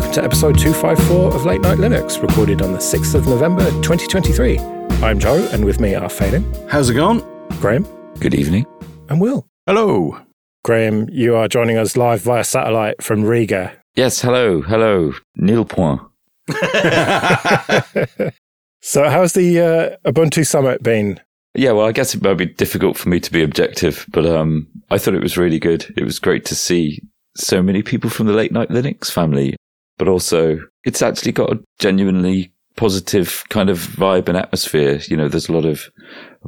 welcome to episode 254 of Late Night Linux, recorded on the 6th of November 2023. I'm Joe, and with me are Phelim. How's it going? Graham. Good evening. And Will. Hello. Graham, you are joining us live via satellite from Riga. Yes, hello, hello. Nil point. so, how's the uh, Ubuntu Summit been? Yeah, well, I guess it might be difficult for me to be objective, but um, I thought it was really good. It was great to see so many people from the late night Linux family, but also it's actually got a genuinely positive kind of vibe and atmosphere. You know, there's a lot of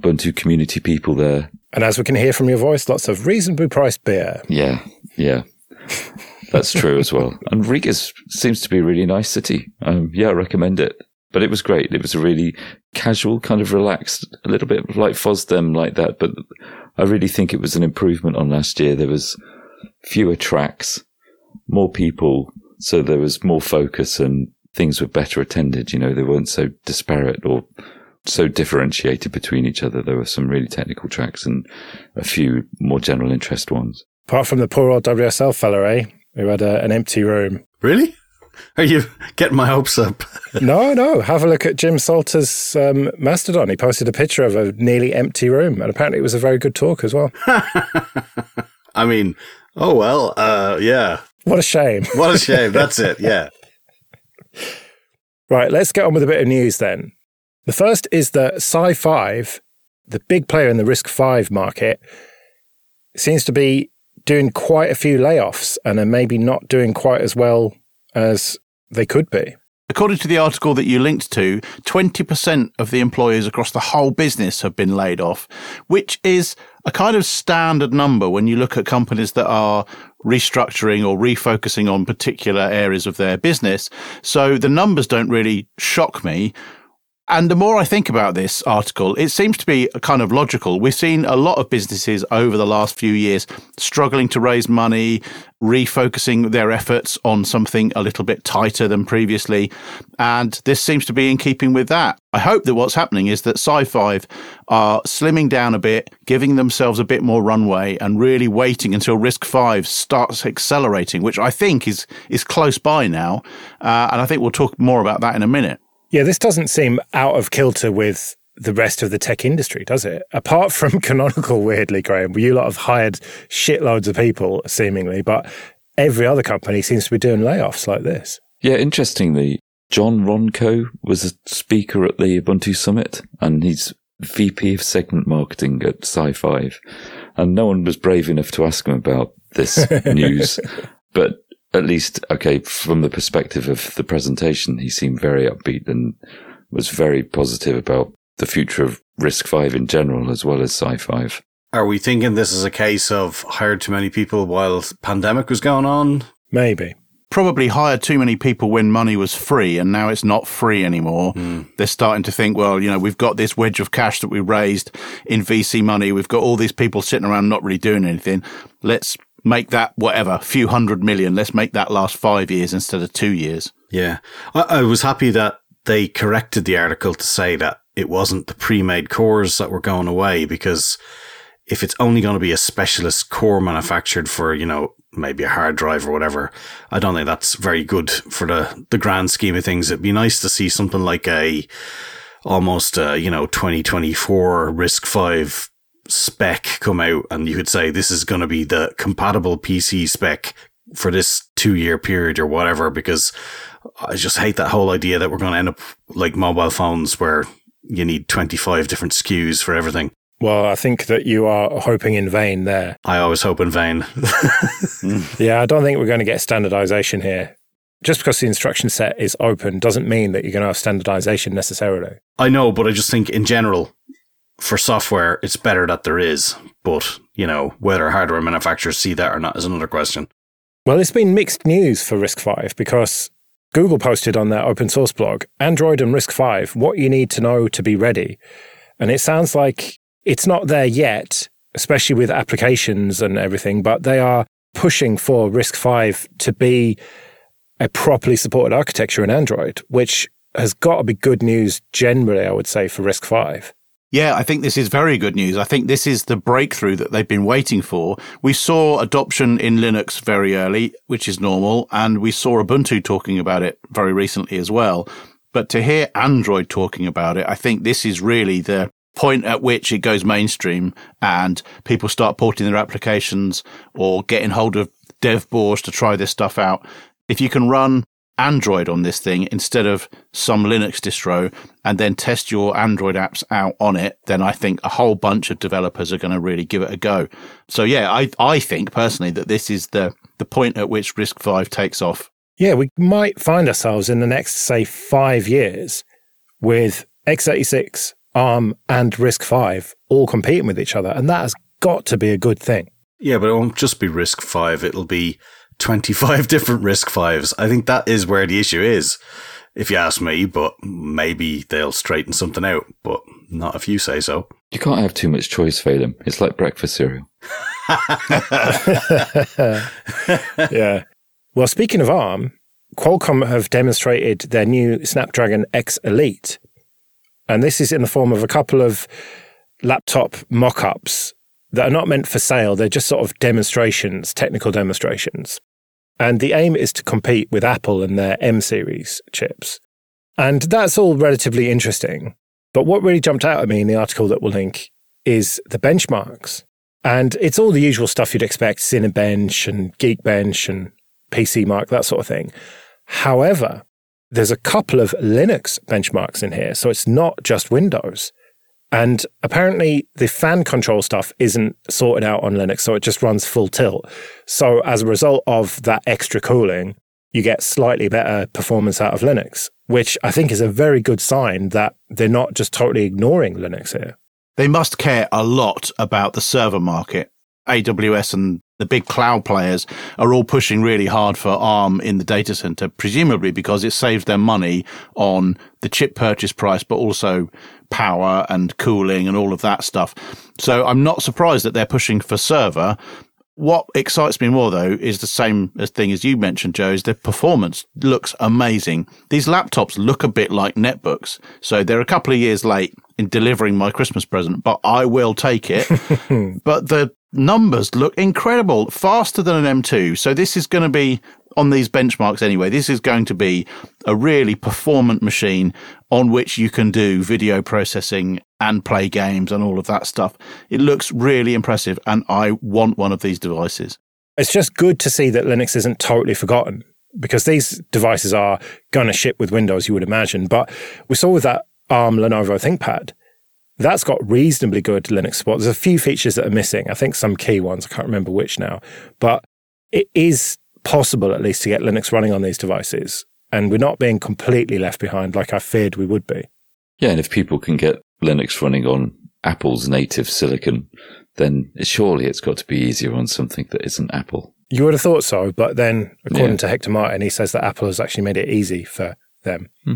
Ubuntu community people there. And as we can hear from your voice, lots of reasonably priced beer. Yeah, yeah. That's true as well. And Riga seems to be a really nice city. Um, yeah, I recommend it. But it was great. It was a really casual, kind of relaxed, a little bit like FOSDEM like that. But I really think it was an improvement on last year. There was fewer tracks, more people. So there was more focus and things were better attended. You know, they weren't so disparate or so differentiated between each other. There were some really technical tracks and a few more general interest ones. Apart from the poor old WSL fella, eh? Who had a, an empty room. Really? Are you getting my hopes up? no, no. Have a look at Jim Salter's um, Mastodon. He posted a picture of a nearly empty room, and apparently it was a very good talk as well. I mean, oh well, uh, yeah. What a shame. What a shame. That's it. Yeah. right, let's get on with a bit of news then. The first is that SiFive, the big player in the RISC-V market, seems to be doing quite a few layoffs and are maybe not doing quite as well as they could be. According to the article that you linked to, 20% of the employees across the whole business have been laid off, which is a kind of standard number when you look at companies that are restructuring or refocusing on particular areas of their business. So the numbers don't really shock me. And the more I think about this article, it seems to be kind of logical. We've seen a lot of businesses over the last few years struggling to raise money, refocusing their efforts on something a little bit tighter than previously. And this seems to be in keeping with that. I hope that what's happening is that SiFive are slimming down a bit, giving themselves a bit more runway and really waiting until RISC-V starts accelerating, which I think is, is close by now. Uh, and I think we'll talk more about that in a minute. Yeah, this doesn't seem out of kilter with the rest of the tech industry, does it? Apart from Canonical, weirdly, Graham, you lot have hired shitloads of people, seemingly, but every other company seems to be doing layoffs like this. Yeah, interestingly, John Ronco was a speaker at the Ubuntu Summit, and he's VP of segment marketing at SiFive. And no one was brave enough to ask him about this news. But at least, okay, from the perspective of the presentation, he seemed very upbeat and was very positive about the future of RISC-V in general, as well as SiFive. Are we thinking this is a case of hired too many people while pandemic was going on? Maybe. Probably hired too many people when money was free and now it's not free anymore. Mm. They're starting to think, well, you know, we've got this wedge of cash that we raised in VC money. We've got all these people sitting around not really doing anything. Let's make that whatever, few hundred million. Let's make that last five years instead of two years. Yeah. I, I was happy that they corrected the article to say that it wasn't the pre-made cores that were going away because if it's only going to be a specialist core manufactured for, you know, maybe a hard drive or whatever, I don't think that's very good for the, the grand scheme of things. It'd be nice to see something like a almost, a, you know, 2024 RISC-V spec come out and you could say this is going to be the compatible PC spec for this two year period or whatever, because I just hate that whole idea that we're going to end up like mobile phones where you need 25 different SKUs for everything. Well, I think that you are hoping in vain there. I always hope in vain. yeah, I don't think we're going to get standardization here. Just because the instruction set is open doesn't mean that you're going to have standardization necessarily. I know, but I just think in general, for software, it's better that there is. But, you know, whether hardware manufacturers see that or not is another question. Well, it's been mixed news for RISC-V because Google posted on their open source blog Android and RISC-V, what you need to know to be ready. And it sounds like it's not there yet, especially with applications and everything, but they are pushing for RISC-V to be a properly supported architecture in Android, which has got to be good news generally, I would say, for RISC-V. Yeah, I think this is very good news. I think this is the breakthrough that they've been waiting for. We saw adoption in Linux very early, which is normal, and we saw Ubuntu talking about it very recently as well. But to hear Android talking about it, I think this is really the point at which it goes mainstream and people start porting their applications or getting hold of dev boards to try this stuff out. If you can run Android on this thing instead of some Linux distro and then test your Android apps out on it, then I think a whole bunch of developers are going to really give it a go. So yeah, I, I think personally that this is the, the point at which RISC-V takes off. Yeah, we might find ourselves in the next, say, five years with x86, ARM, and RISC-V all competing with each other. And that has got to be a good thing. Yeah, but it won't just be RISC-V, It'll be 25 different RISC-Vs. I think that is where the issue is, if you ask me, but maybe they'll straighten something out, but not if you say so. You can't have too much choice, Phelim. It's like breakfast cereal. yeah. Well, speaking of ARM, Qualcomm have demonstrated their new Snapdragon X Elite. And this is in the form of a couple of laptop mock ups that are not meant for sale. They're just sort of demonstrations, technical demonstrations. And the aim is to compete with Apple and their M series chips. And that's all relatively interesting. But what really jumped out at me in the article that we'll link is the benchmarks. And it's all the usual stuff you'd expect Cinebench and Geekbench and PC Mark, that sort of thing. However, there's a couple of Linux benchmarks in here. So it's not just Windows. And apparently, the fan control stuff isn't sorted out on Linux, so it just runs full tilt. So, as a result of that extra cooling, you get slightly better performance out of Linux, which I think is a very good sign that they're not just totally ignoring Linux here. They must care a lot about the server market. AWS and the big cloud players are all pushing really hard for ARM in the data center, presumably because it saves them money on the chip purchase price, but also power and cooling and all of that stuff. So I'm not surprised that they're pushing for server. What excites me more though is the same thing as you mentioned, Joe, is the performance looks amazing. These laptops look a bit like netbooks. So they're a couple of years late in delivering my Christmas present, but I will take it. but the numbers look incredible, faster than an M2. So this is going to be on these benchmarks anyway. This is going to be a really performant machine on which you can do video processing and play games and all of that stuff. It looks really impressive and I want one of these devices. It's just good to see that Linux isn't totally forgotten because these devices are going to ship with Windows, you would imagine. But we saw with that ARM Lenovo ThinkPad, that's got reasonably good Linux support. There's a few features that are missing. I think some key ones. I can't remember which now. But it is possible, at least, to get Linux running on these devices. And we're not being completely left behind like I feared we would be. Yeah. And if people can get Linux running on Apple's native silicon, then surely it's got to be easier on something that isn't Apple. You would have thought so. But then, according yeah. to Hector Martin, he says that Apple has actually made it easy for them. Hmm.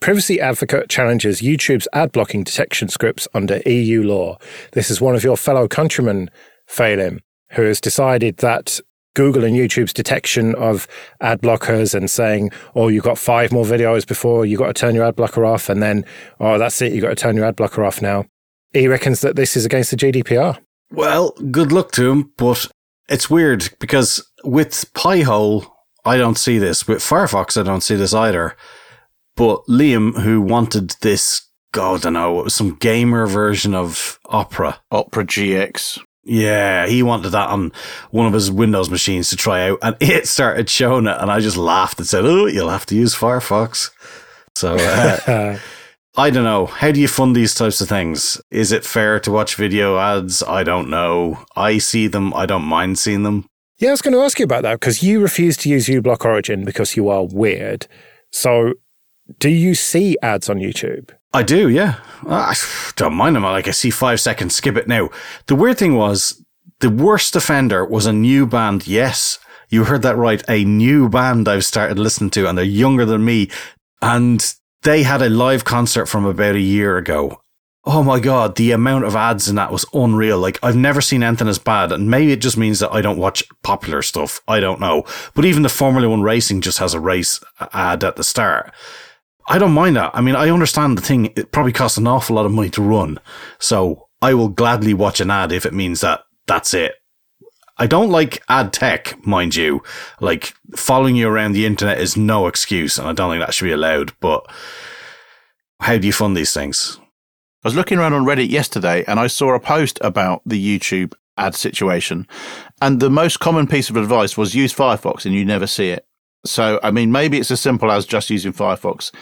Privacy Advocate challenges YouTube's ad blocking detection scripts under EU law. This is one of your fellow countrymen, Phelim, who has decided that Google and YouTube's detection of ad blockers and saying, oh, you've got five more videos before you got to turn your ad blocker off. And then, oh, that's it. You've got to turn your ad blocker off now. He reckons that this is against the GDPR. Well, good luck to him. But it's weird because with Pi-hole, I don't see this. With Firefox, I don't see this either. But Liam, who wanted this, God, I don't know, it was some gamer version of Opera. Opera GX. Yeah, he wanted that on one of his Windows machines to try out, and it started showing it, and I just laughed and said, "Oh, you'll have to use Firefox." So uh, I don't know. How do you fund these types of things? Is it fair to watch video ads? I don't know. I see them. I don't mind seeing them. Yeah, I was going to ask you about that because you refuse to use uBlock Origin because you are weird. So do you see ads on YouTube? I do, yeah. I don't mind them. I Like I see five seconds, skip it now. The weird thing was the worst offender was a new band. Yes, you heard that right. A new band I've started listening to and they're younger than me. And they had a live concert from about a year ago. Oh my God, the amount of ads in that was unreal. Like I've never seen anything as bad. And maybe it just means that I don't watch popular stuff. I don't know. But even the Formula One racing just has a race ad at the start. I don't mind that. I mean, I understand the thing. It probably costs an awful lot of money to run. So I will gladly watch an ad if it means that that's it. I don't like ad tech, mind you. Like following you around the internet is no excuse, and I don't think that should be allowed. But how do you fund these things? I was looking around on Reddit yesterday and I saw a post about the YouTube ad situation. And the most common piece of advice was use Firefox and you never see it. So, I mean, maybe it's as simple as just using Firefox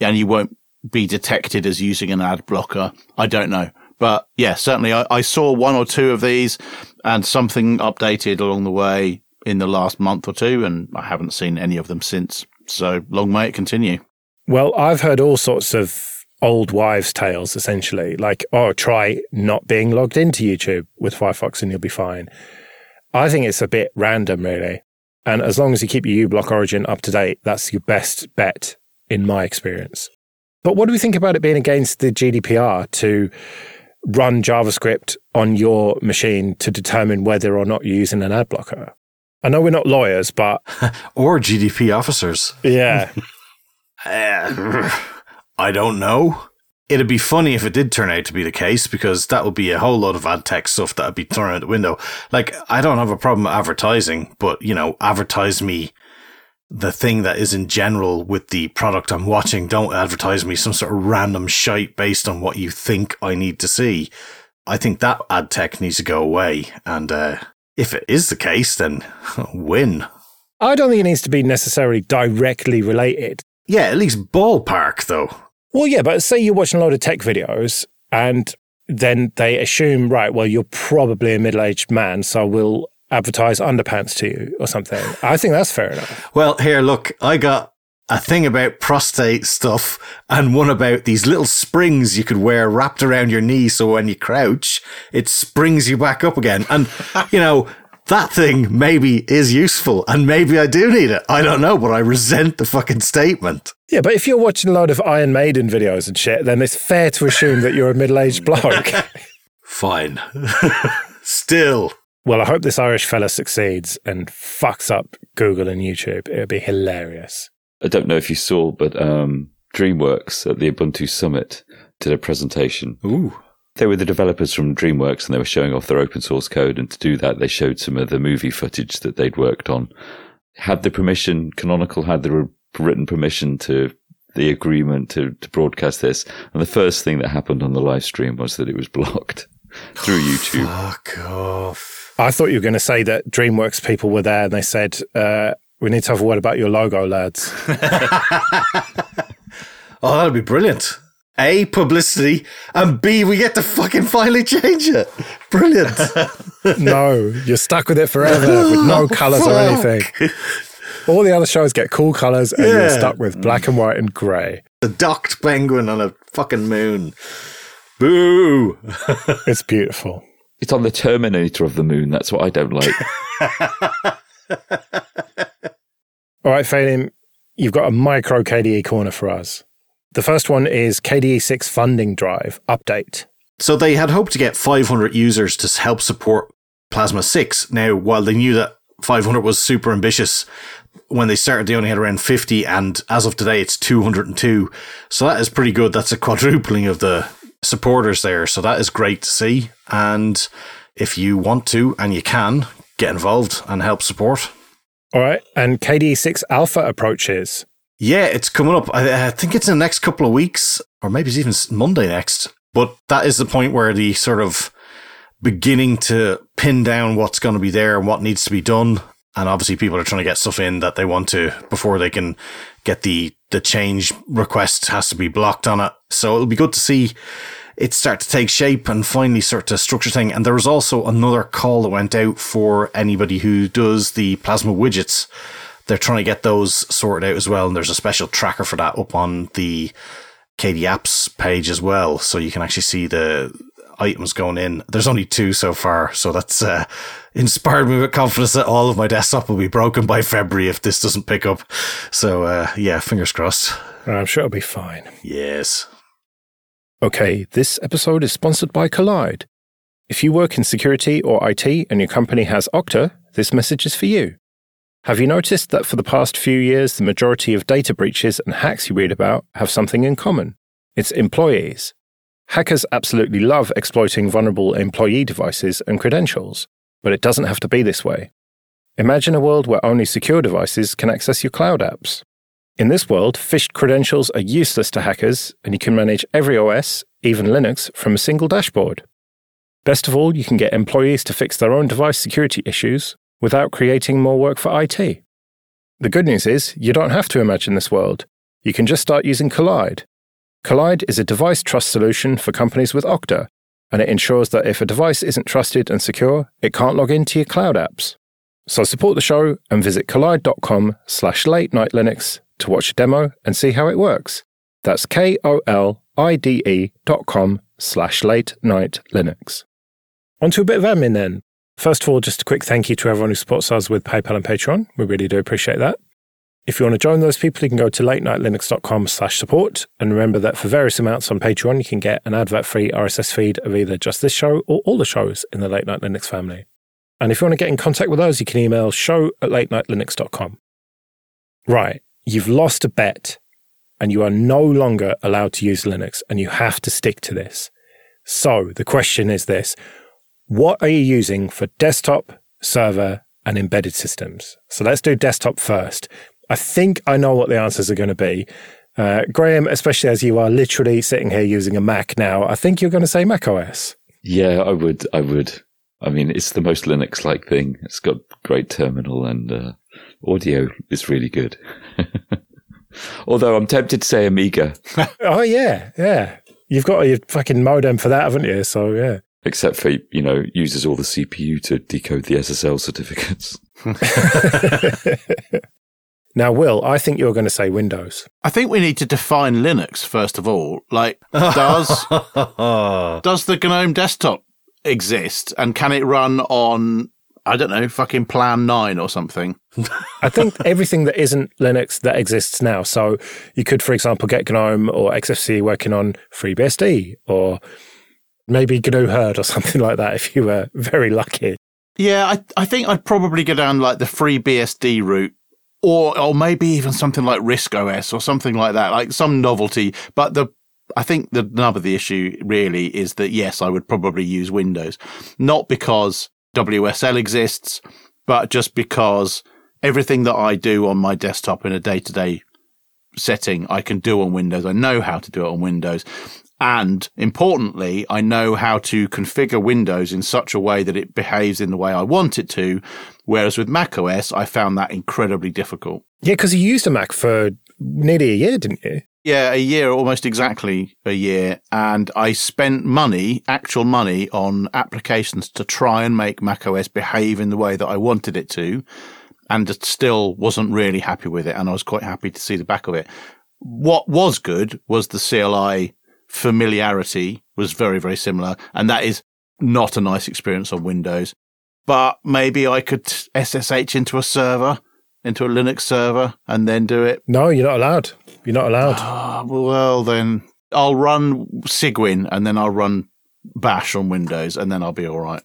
and you won't be detected as using an ad blocker. I don't know. But yeah, certainly I, I saw one or two of these and something updated along the way in the last month or two, and I haven't seen any of them since. So long may it continue. Well, I've heard all sorts of old wives' tales, essentially, like, oh, try not being logged into YouTube with Firefox and you'll be fine. I think it's a bit random, really. And as long as you keep your uBlock origin up to date, that's your best bet, in my experience. But what do we think about it being against the GDPR to run JavaScript on your machine to determine whether or not you're using an ad blocker? I know we're not lawyers, but. or GDP officers. Yeah. uh, I don't know. It'd be funny if it did turn out to be the case because that would be a whole lot of ad tech stuff that would be thrown out the window. Like, I don't have a problem advertising, but, you know, advertise me the thing that is in general with the product I'm watching. Don't advertise me some sort of random shite based on what you think I need to see. I think that ad tech needs to go away. And uh, if it is the case, then win. I don't think it needs to be necessarily directly related. Yeah, at least ballpark, though. Well, yeah, but say you're watching a lot of tech videos and then they assume, right, well, you're probably a middle aged man, so we'll advertise underpants to you or something. I think that's fair enough. Well, here, look, I got a thing about prostate stuff and one about these little springs you could wear wrapped around your knee so when you crouch, it springs you back up again. And, you know, that thing maybe is useful and maybe I do need it. I don't know, but I resent the fucking statement. Yeah, but if you're watching a lot of Iron Maiden videos and shit, then it's fair to assume that you're a middle aged bloke. Fine. Still. Well, I hope this Irish fella succeeds and fucks up Google and YouTube. It would be hilarious. I don't know if you saw, but um, DreamWorks at the Ubuntu Summit did a presentation. Ooh. They were the developers from DreamWorks and they were showing off their open source code. And to do that, they showed some of the movie footage that they'd worked on. Had the permission, Canonical had the written permission to the agreement to, to broadcast this. And the first thing that happened on the live stream was that it was blocked through YouTube. Fuck off. I thought you were going to say that DreamWorks people were there and they said, uh, we need to have a word about your logo, lads. oh, that'd be brilliant. A, publicity, and B, we get to fucking finally change it. Brilliant. no, you're stuck with it forever with no colours or anything. All the other shows get cool colours and yeah. you're stuck with black and white and grey. The docked penguin on a fucking moon. Boo! it's beautiful. It's on the Terminator of the moon. That's what I don't like. All right, Phelim, you've got a micro KDE Korner for us. The first one is KDE 6 funding drive update. So they had hoped to get 500 users to help support Plasma 6. Now, while they knew that 500 was super ambitious, when they started, they only had around 50, and as of today, it's 202. So that is pretty good. That's a quadrupling of the supporters there. So that is great to see. And if you want to and you can, get involved and help support. All right. And KDE 6 Alpha approaches. Yeah, it's coming up. I, I, think it's in the next couple of weeks, or maybe it's even Monday next. But that is the point where the sort of beginning to pin down what's going to be there and what needs to be done. And obviously, people are trying to get stuff in that they want to before they can get the the change request has to be blocked on it. So it'll be good to see it start to take shape and finally start to structure thing. And there was also another call that went out for anybody who does the plasma widgets they're trying to get those sorted out as well. And there's a special tracker for that up on the KDE apps page as well. So you can actually see the items going in. There's only two so far. So that's, uh, inspired me with confidence that all of my desktop will be broken by February if this doesn't pick up. So, uh, yeah, fingers crossed. I'm sure it'll be fine. Yes. Okay, this episode is sponsored by Kolide. If you work in security or IT and your company has Okta, this message is for you. Have you noticed that for the past few years, the majority of data breaches and hacks you read about have something in common? It's employees. Hackers absolutely love exploiting vulnerable employee devices and credentials, but it doesn't have to be this way. Imagine a world where only secure devices can access your cloud apps. In this world, phished credentials are useless to hackers, and you can manage every OS, even Linux, from a single dashboard. Best of all, you can get employees to fix their own device security issues without creating more work for IT. The good news is, you don't have to imagine this world. You can just start using Kolide. Kolide is a device trust solution for companies with Okta, and it ensures that if a device isn't trusted and secure, it can't log into your cloud apps. So support the show and visit kolide.com slash late night Linux to watch a demo and see how it works. That's K-O-L-I-D-E dot com slash late night Linux. On to a bit of admin then. First of all, just a quick thank you to everyone who supports us with PayPal and Patreon. We really do appreciate that. If you want to join those people, you can go to latenightlinux.com slash support. And remember that for various amounts on Patreon, you can get an advert-free RSS feed of either just this show or all the shows in the Late Night Linux family. And if you want to get in contact with us, you can email show at latenightlinux.com. Right, you've lost a bet and you are no longer allowed to use Linux and you have to stick to this. So the question is this what are you using for desktop, server, and embedded systems? So let's do desktop first. I think I know what the answers are going to be. Uh, Graham, especially as you are literally sitting here using a Mac now, I think you're going to say Mac OS. Yeah, I would. I would. I mean, it's the most Linux like thing. It's got great terminal and uh, audio is really good. Although I'm tempted to say Amiga. oh, yeah, yeah. You've got your fucking modem for that, haven't you? So, yeah except for you know uses all the CPU to decode the SSL certificates. now, Will, I think you're going to say Windows. I think we need to define Linux first of all. Like, does does the GNOME desktop exist, and can it run on? I don't know, fucking Plan 9 or something. I think everything that isn't Linux that exists now. So you could, for example, get GNOME or XFCE working on FreeBSD or maybe GNU Hurd or something like that if you were very lucky. Yeah, I, I think I'd probably go down like the FreeBSD route or or maybe even something like RISC OS or something like that, like some novelty. But the I think the nub of the issue really is that yes, I would probably use Windows, not because WSL exists, but just because everything that I do on my desktop in a day to day setting, I can do on Windows. I know how to do it on Windows. And importantly, I know how to configure Windows in such a way that it behaves in the way I want it to. Whereas with macOS, I found that incredibly difficult. Yeah, because you used a Mac for nearly a year, didn't you? Yeah, a year, almost exactly a year. And I spent money, actual money, on applications to try and make macOS behave in the way that I wanted it to. And still wasn't really happy with it. And I was quite happy to see the back of it. What was good was the CLI familiarity was very, very similar. And that is not a nice experience on Windows. But maybe I could SSH into a server, into a Linux server, and then do it. No, you're not allowed. You're not allowed. Ah, well, then I'll run Cygwin and then I'll run Bash on Windows and then I'll be all right.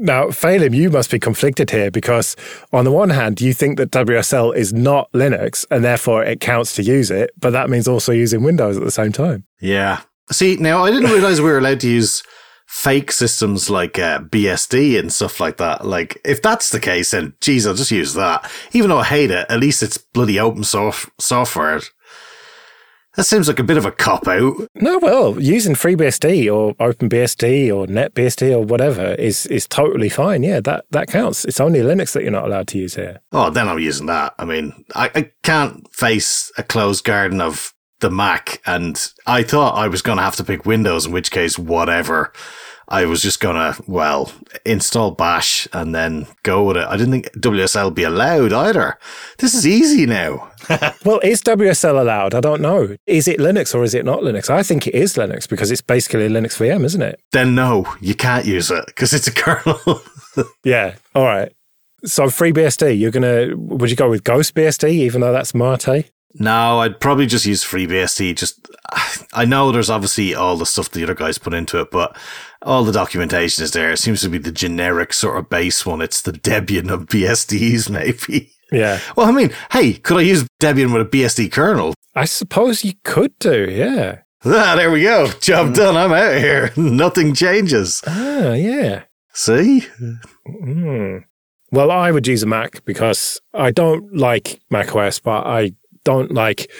Now, Phelim, you must be conflicted here because, on the one hand, you think that WSL is not Linux and therefore it counts to use it, but that means also using Windows at the same time. Yeah. See, now I didn't realize we were allowed to use fake systems like uh, BSD and stuff like that. Like, if that's the case, then geez, I'll just use that. Even though I hate it, at least it's bloody open source software. That seems like a bit of a cop out. No, well, using FreeBSD or OpenBSD or NetBSD or whatever is is totally fine. Yeah, that, that counts. It's only Linux that you're not allowed to use here. Oh, then I'm using that. I mean, I, I can't face a closed garden of the Mac, and I thought I was going to have to pick Windows, in which case, whatever. I was just gonna, well, install bash and then go with it. I didn't think WSL would be allowed either. This is easy now. well, is WSL allowed? I don't know. Is it Linux or is it not Linux? I think it is Linux because it's basically a Linux VM, isn't it? Then no, you can't use it because it's a kernel. yeah. All right. So FreeBSD, you're gonna would you go with GhostBSD even though that's Mate? No, I'd probably just use FreeBSD. Just I know there's obviously all the stuff the other guys put into it, but all the documentation is there. It seems to be the generic sort of base one. It's the Debian of BSDs, maybe. Yeah. Well, I mean, hey, could I use Debian with a BSD kernel? I suppose you could do, yeah. Ah, there we go. Job done. I'm out of here. Nothing changes. Ah, yeah. See? Mm. Well, I would use a Mac because I don't like Mac OS, but I don't like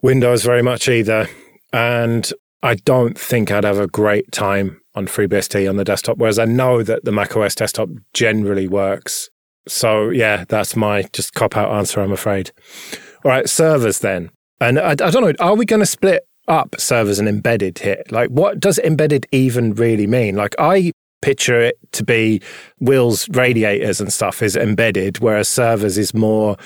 Windows very much either. And I don't think I'd have a great time on FreeBSD on the desktop, whereas I know that the Mac OS desktop generally works. So, yeah, that's my just cop out answer, I'm afraid. All right, servers then. And I, I don't know, are we going to split up servers and embedded here? Like, what does embedded even really mean? Like, I picture it to be Will's radiators and stuff is embedded, whereas servers is more,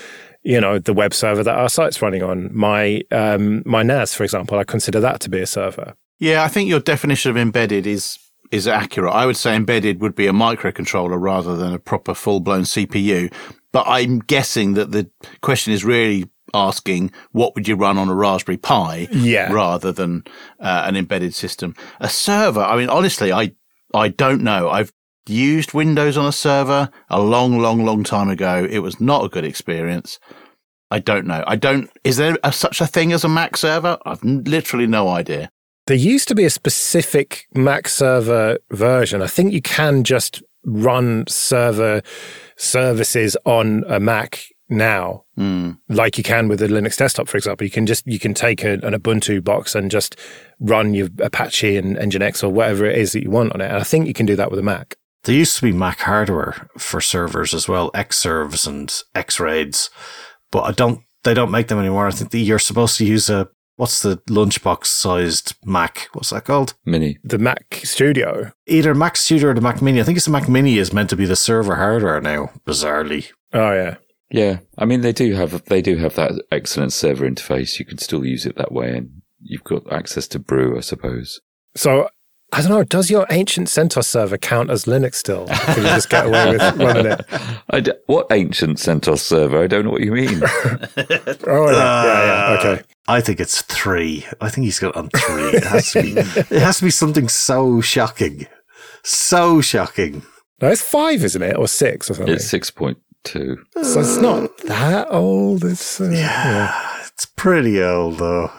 you know, the web server that our site's running on. My um, my NAS, for example, I consider that to be a server. Yeah, I think your definition of embedded is is accurate. I would say embedded would be a microcontroller rather than a proper full blown CPU. But I'm guessing that the question is really asking what would you run on a Raspberry Pi Yeah. rather than uh, an embedded system. A server, I mean, honestly, I, I don't know. I've used Windows on a server a long, long, long time ago. It was not a good experience. I don't know. I don't, is there a, such a thing as a Mac server? I've literally no idea. There used to be a specific Mac server version. I think you can just run server services on a Mac now, Mm. like you can with a Linux desktop, for example. You can just you can take a, an Ubuntu box and just run your Apache and Nginx or whatever it is that you want on it. And I think you can do that with a Mac. There used to be Mac hardware for servers as well, Xserves and Xraids, but I don't. They don't make them anymore. I think that you're supposed to use a what's the lunchbox sized Mac? What's that called? Mini. The Mac Studio. Either Mac Studio or the Mac Mini. I think it's the Mac Mini is meant to be the server hardware now. Bizarrely, Oh yeah. Yeah, I mean they do have they do have that excellent server interface. You can still use it that way, and you've got access to Brew, I suppose. So I don't know. Does your ancient CentOS server count as Linux still? Can you just get away with running it? I d- what ancient CentOS server? I don't know what you mean. Oh yeah, yeah, yeah. Okay. I think it's three. I think he's got on three. It has to be. it has to be something so shocking, so shocking. No, it's five, isn't it, or six or something? it's six point two. so it's not that old. It's uh, yeah. It's pretty old though.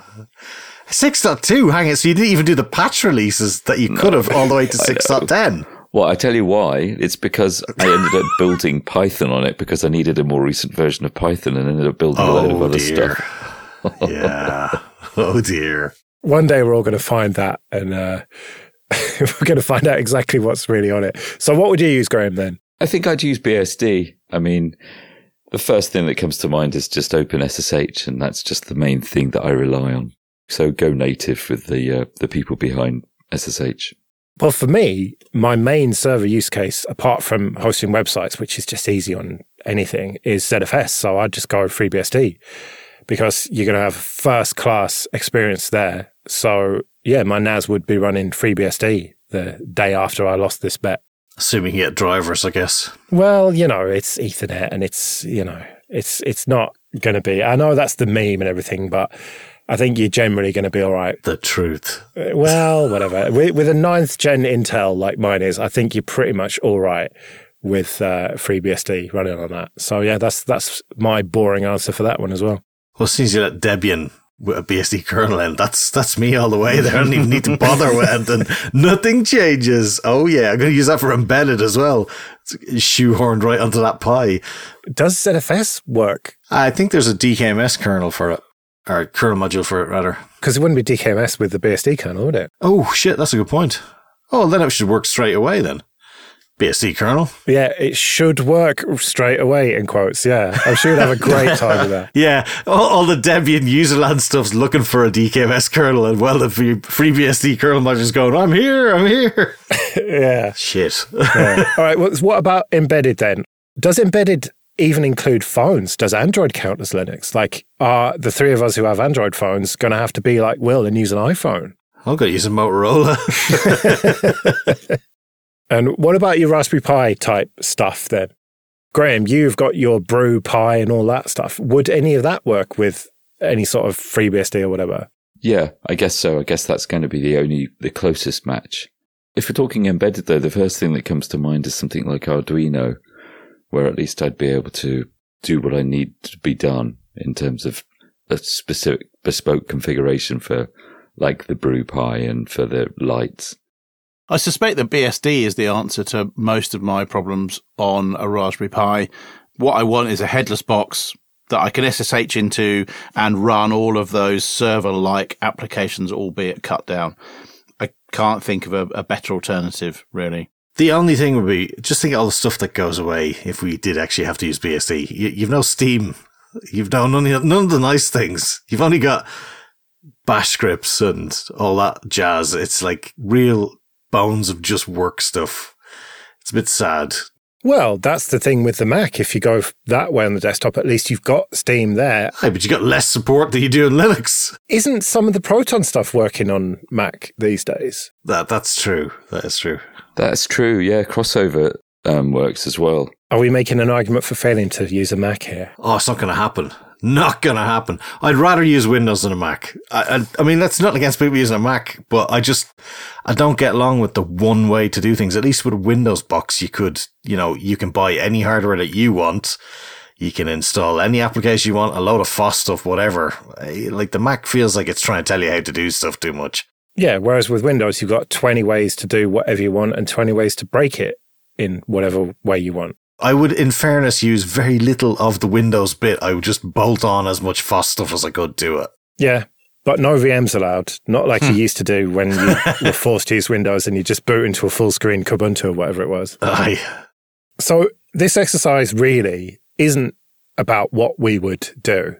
6.2, hang it. So you didn't even do the patch releases that you could have all the way to 6.10. Well, I tell you why. It's because I ended up building Python on it because I needed a more recent version of Python and ended up building a load of Oh other dear. stuff. yeah. Oh dear. One day we're all going to find that, and uh, we're going to find out exactly what's really on it. So, what would you use, Graham? Then I think I'd use BSD. I mean, the first thing that comes to mind is just OpenSSH, and that's just the main thing that I rely on. So go native with the uh, the people behind SSH. Well, for me, my main server use case, apart from hosting websites, which is just easy on anything, is ZFS. So I'd just go with FreeBSD because you're going to have first class experience there. So yeah, my NAS would be running FreeBSD the day after I lost this bet. Assuming you get drivers, I guess. Well, you know, it's Ethernet and it's, you know, it's, it's not going to be, I know that's the meme and everything, but I think you're generally going to be all right. The truth. Uh, Well, whatever. with, with a ninth gen Intel like mine is, I think you're pretty much all right with uh, FreeBSD running on that. So yeah, that's that's my boring answer for that one as well. Well, as soon as you let Debian with a BSD kernel in, that's that's me all the way there. I don't even need to bother with anything. Nothing changes. Oh yeah, I'm going to use that for embedded as well. It's shoehorned right onto that Pi. Does ZFS work? I think there's a DKMS kernel for it, or kernel module for it rather. Because it wouldn't be DKMS with the BSD kernel, would it? Oh shit, that's a good point. Oh, then it should work straight away then. BSD kernel. Yeah, it should work straight away. In quotes, yeah, I'm sure you'd have a great time with that. Yeah, all, all the Debian userland stuff's looking for a DKMS kernel, and well, the free, free BSD kernel module's going, I'm here, I'm here. yeah. Shit. yeah. All right. Well, what about embedded then? Does embedded even include phones? Does Android count as Linux? Like, are the three of us who have Android phones going to have to be like Will and use an iPhone? I'm going to use a Motorola. And what about your Raspberry Pi type stuff then? Graham, you've got your Brew Pi and all that stuff. Would any of that work with any sort of FreeBSD or whatever? Yeah, I guess so. I guess that's going to be the only, the closest match. If we're talking embedded though, the first thing that comes to mind is something like Arduino, where at least I'd be able to do what I need to be done in terms of a specific bespoke configuration for like the Brew Pi and for the lights. I suspect that BSD is the answer to most of my problems on a Raspberry Pi. What I want is a headless box that I can SSH into and run all of those server like applications, albeit cut down. I can't think of a, a, better alternative, really. The only thing would be just think of all the stuff that goes away if we did actually have to use BSD. You, you've no Steam. You've no none of, none of the nice things. You've only got bash scripts and all that jazz. It's like real bones of just work stuff. It's a bit sad. Well, that's the thing with the Mac. If you go that way on the desktop, at least you've got Steam there. Hey, but you got less support than you do in Linux. Isn't some of the Proton stuff working on Mac these days? That that's true. That is true. That's true. Yeah, crossover um, works as well. Are we making an argument for Phelim to use a Mac here? Oh, it's not going to happen. Not going to happen. I'd rather use Windows than a Mac. I, I, I, mean, that's not against people using a Mac, but I just, I don't get along with the one way to do things. At least with a Windows box, you could, you know, you can buy any hardware that you want. You can install any application you want, a load of FOSS stuff, whatever. Like the Mac feels like it's trying to tell you how to do stuff too much. Yeah. Whereas with Windows, you've got 20 ways to do whatever you want and 20 ways to break it in whatever way you want. I would, in fairness, use very little of the Windows bit. I would just bolt on as much FOSS stuff as I could to it. Yeah, but no VMs allowed. Not like you hmm. used to do when you were forced to use Windows and you just boot into a full screen Kubuntu or whatever it was. Aye. So this exercise really isn't about what we would do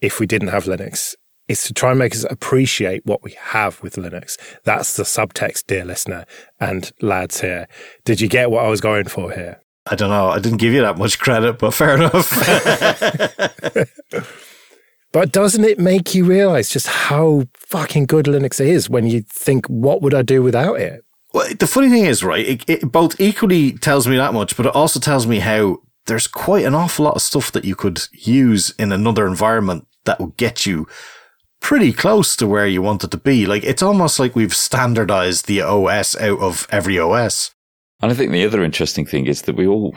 if we didn't have Linux. It's to try and make us appreciate what we have with Linux. That's the subtext, dear listener and lads here. Did you get what I was going for here? I don't know. I didn't give you that much credit, but fair enough. but doesn't it make you realize just how fucking good Linux is when you think, what would I do without it? Well, the funny thing is, right, it, it both equally tells me that much, but it also tells me how there's quite an awful lot of stuff that you could use in another environment that will get you pretty close to where you want it to be. Like, it's almost like we've standardized the OS out of every OS. And I think the other interesting thing is that we all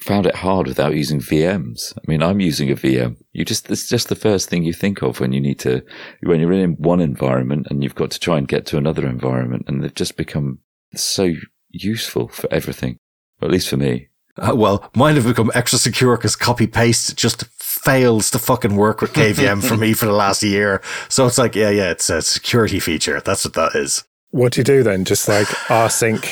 found it hard without using VMs. I mean, I'm using a VM. You just, it's just the first thing you think of when you need to, when you're in one environment and you've got to try and get to another environment. And they've just become so useful for everything, at least for me. Uh, well, mine have become extra secure because copy paste just fails to fucking work with KVM for me for the last year. So it's like, yeah, yeah, it's a security feature. That's what that is. What do you do then? Just like rsync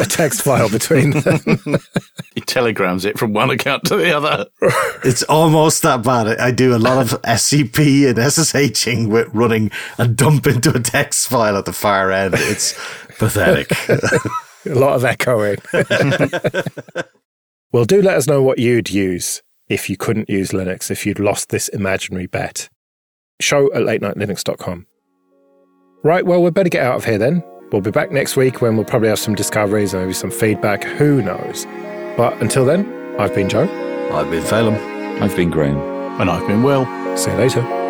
a text file between them? he telegrams it from one account to the other. it's almost that bad. I do a lot of SCP and SSHing with running a dump into a text file at the far end. It's pathetic. a lot of echoing. well, do let us know what you'd use if you couldn't use Linux, if you'd lost this imaginary bet. Show at latenightlinux.com. Right, well, we'd better get out of here then. We'll be back next week when we'll probably have some discoveries and maybe some feedback. Who knows? But until then, I've been Joe. I've been Phelim. I've been Graham. And I've been Will. See you later.